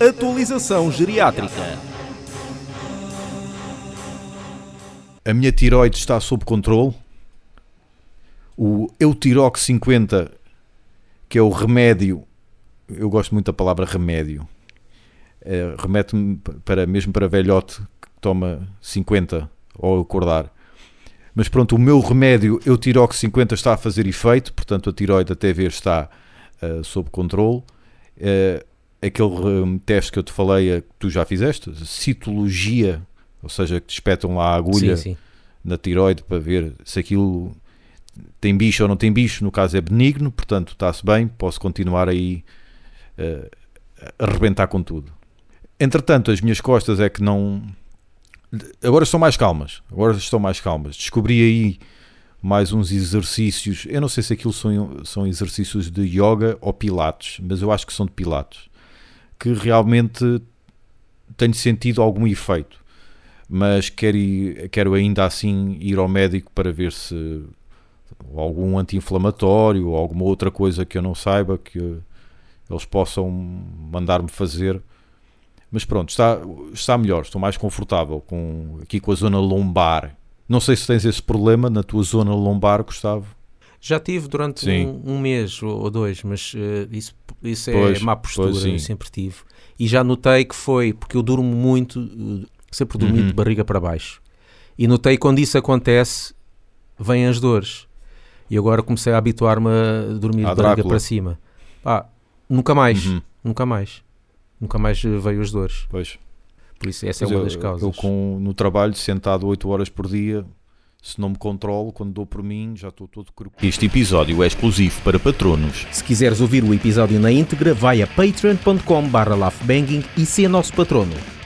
Atualização geriátrica. A minha tiroide está sob controle. O Eutirox 50, que é o remédio, eu gosto muito da palavra remédio. É, remete-me para mesmo para velhote que toma 50 ao acordar. Mas pronto, o meu remédio Eutirox 50 está a fazer efeito, portanto a tiroide até ver está uh, sob controle. Uh, aquele um, teste que eu te falei, que tu já fizeste, citologia, ou seja, que te espetam lá a agulha Sim, sim. na tiroide para ver se aquilo tem bicho ou não tem bicho. No caso é benigno, portanto está-se bem, posso continuar aí uh, a arrebentar com tudo. Entretanto, as minhas costas é que não. Agora estão mais calmas. Agora estão mais calmas. Descobri aí mais uns exercícios. Eu não sei se aquilo são, são exercícios de yoga ou pilates, mas eu acho que são de pilates. Que realmente tenho sentido algum efeito. Mas quero, quero ainda assim ir ao médico para ver se algum anti-inflamatório ou alguma outra coisa que eu não saiba que eles possam mandar-me fazer. Mas pronto, está, está melhor, estou mais confortável com, aqui com a zona lombar. Não sei se tens esse problema na tua zona lombar, Gustavo. Já tive durante um, um mês ou, ou dois, mas eh, isso, isso é Pois, má postura, pois, eu sempre tive. E já notei que foi, porque eu durmo muito, eh, sempre dormi Uhum. de barriga para baixo. E notei que quando isso acontece, vêm as dores. E agora comecei a habituar-me a dormir À de barriga para cima. Pá, nunca mais, Uhum, nunca mais. Nunca mais eh, veio as dores. pois. Por isso, essa Mas é uma eu, das causas. eu com, no trabalho, sentado 8 horas por dia, se não me controlo, quando dou por mim, já estou todo croquete. Este episódio é exclusivo para patronos. Se quiseres ouvir o episódio na íntegra, vai a patreon.com barra laughbanging e ser nosso patrono.